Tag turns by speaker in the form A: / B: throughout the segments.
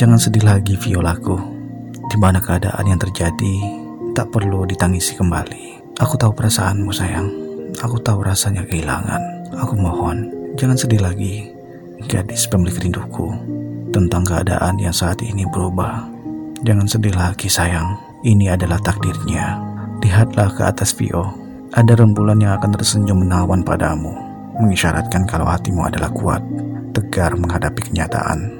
A: Jangan sedih lagi Violaku. Di mana keadaan yang terjadi tak perlu ditangisi kembali. Aku tahu perasaanmu sayang. Aku tahu rasanya kehilangan. Aku mohon, jangan sedih lagi. Gadis pemilik rinduku tentang keadaan yang saat ini berubah. Jangan sedih lagi sayang. Ini adalah takdirnya. Lihatlah ke atas Vio. Ada rembulan yang akan tersenyum menawan padamu, mengisyaratkan kalau hatimu adalah kuat, tegar menghadapi kenyataan.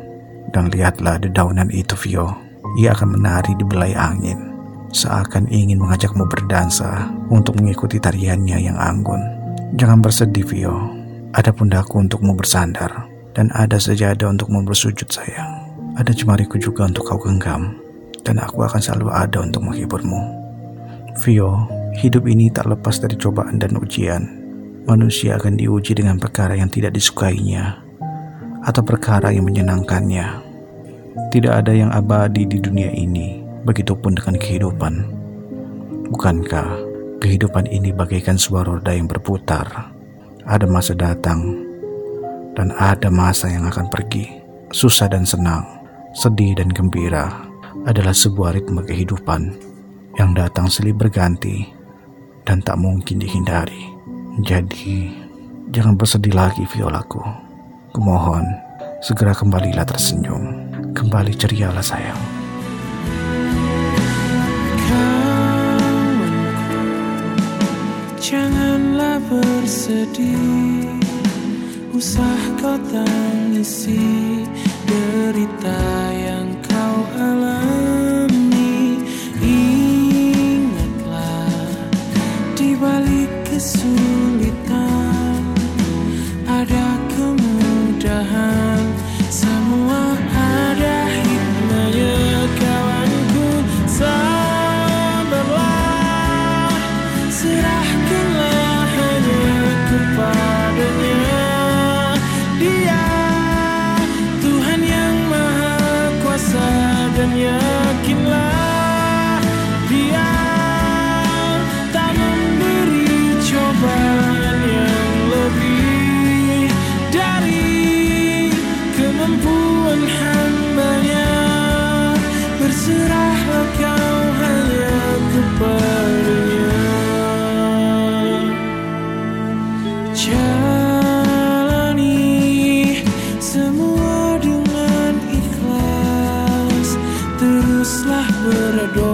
A: Dan lihatlah dedaunan itu Vio. Ia akan menari di belai angin, seakan ingin mengajakmu berdansa untuk mengikuti tariannya yang anggun. Jangan bersedih Vio. Ada pundakku untukmu bersandar dan ada sejadah untukmu bersujud sayang. Ada jemariku juga untuk kau genggam dan aku akan selalu ada untuk menghiburmu. Vio, hidup ini tak lepas dari cobaan dan ujian. Manusia akan diuji dengan perkara yang tidak disukainya atau perkara yang menyenangkannya. Tidak ada yang abadi di dunia ini, begitupun dengan kehidupan. Bukankah kehidupan ini bagaikan sebuah roda yang berputar? Ada masa datang dan ada masa yang akan pergi. Susah dan senang, sedih dan gembira adalah sebuah ritme kehidupan yang datang silih berganti dan tak mungkin dihindari. Jadi, jangan bersedih lagi Violaku. Kumohon, segera kembalilah tersenyum. Kembali cerialah sayang.
B: janganlah bersedih Usah kau tangisi derita yang kau alami Ingatlah di balik kesulitan Murder